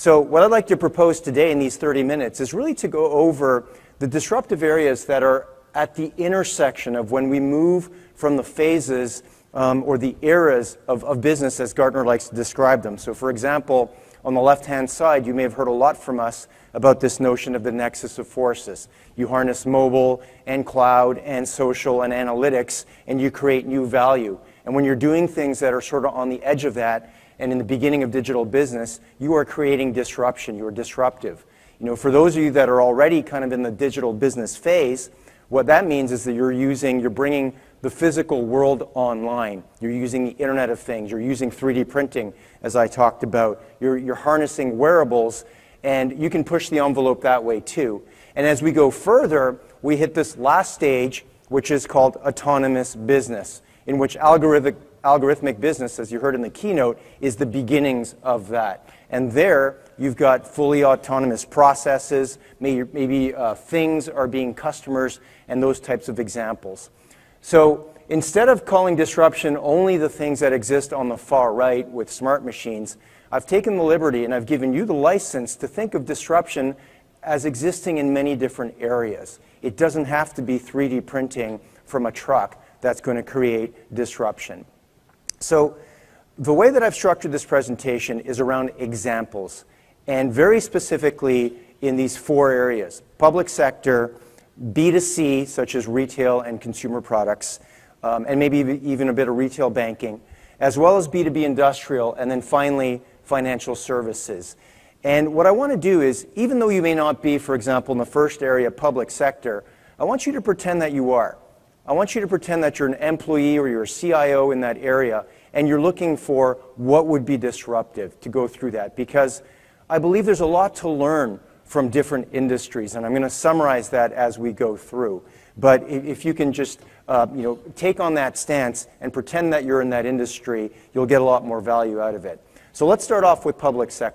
So, what I'd like to propose today in these 30 minutes is really to go over the disruptive areas that are at the intersection of when we move from the phases um, or the eras of, of business as Gartner likes to describe them. So, for example, on the left hand side, you may have heard a lot from us about this notion of the nexus of forces. You harness mobile and cloud and social and analytics, and you create new value. And when you're doing things that are sort of on the edge of that, and in the beginning of digital business, you are creating disruption. You are disruptive. You know, for those of you that are already kind of in the digital business phase, what that means is that you're using, you're bringing the physical world online. You're using the Internet of Things. You're using 3D printing, as I talked about. You're, you're harnessing wearables, and you can push the envelope that way too. And as we go further, we hit this last stage, which is called autonomous business, in which algorithmic, algorithmic business, as you heard in the keynote, is the beginnings of that. And there, you've got fully autonomous processes, maybe, uh, things are being customers, and those types of examples. So instead of calling disruption only the things that exist on the far right with smart machines, I've taken the liberty and I've given you the license to think of disruption as existing in many different areas. It doesn't have to be 3D printing from a truck that's going to create disruption. So the way that I've structured this presentation is around examples, and very specifically in these four areas public sector, B2C, such as retail and consumer products, um, and maybe even a bit of retail banking, as well as B2B industrial, and then finally, financial services. And what I want to do is, even though you may not be, for example, in the first area, public sector, I want you to pretend that you are. I want you to pretend that you're an employee or you're a CIO in that area, and you're looking for what would be disruptive to go through that. Because I believe there's a lot to learn from different industries, and I'm going to summarize that as we go through. But if you can just uh, you know, take on that stance and pretend that you're in that industry, you'll get a lot more value out of it. So let's start off with public sector.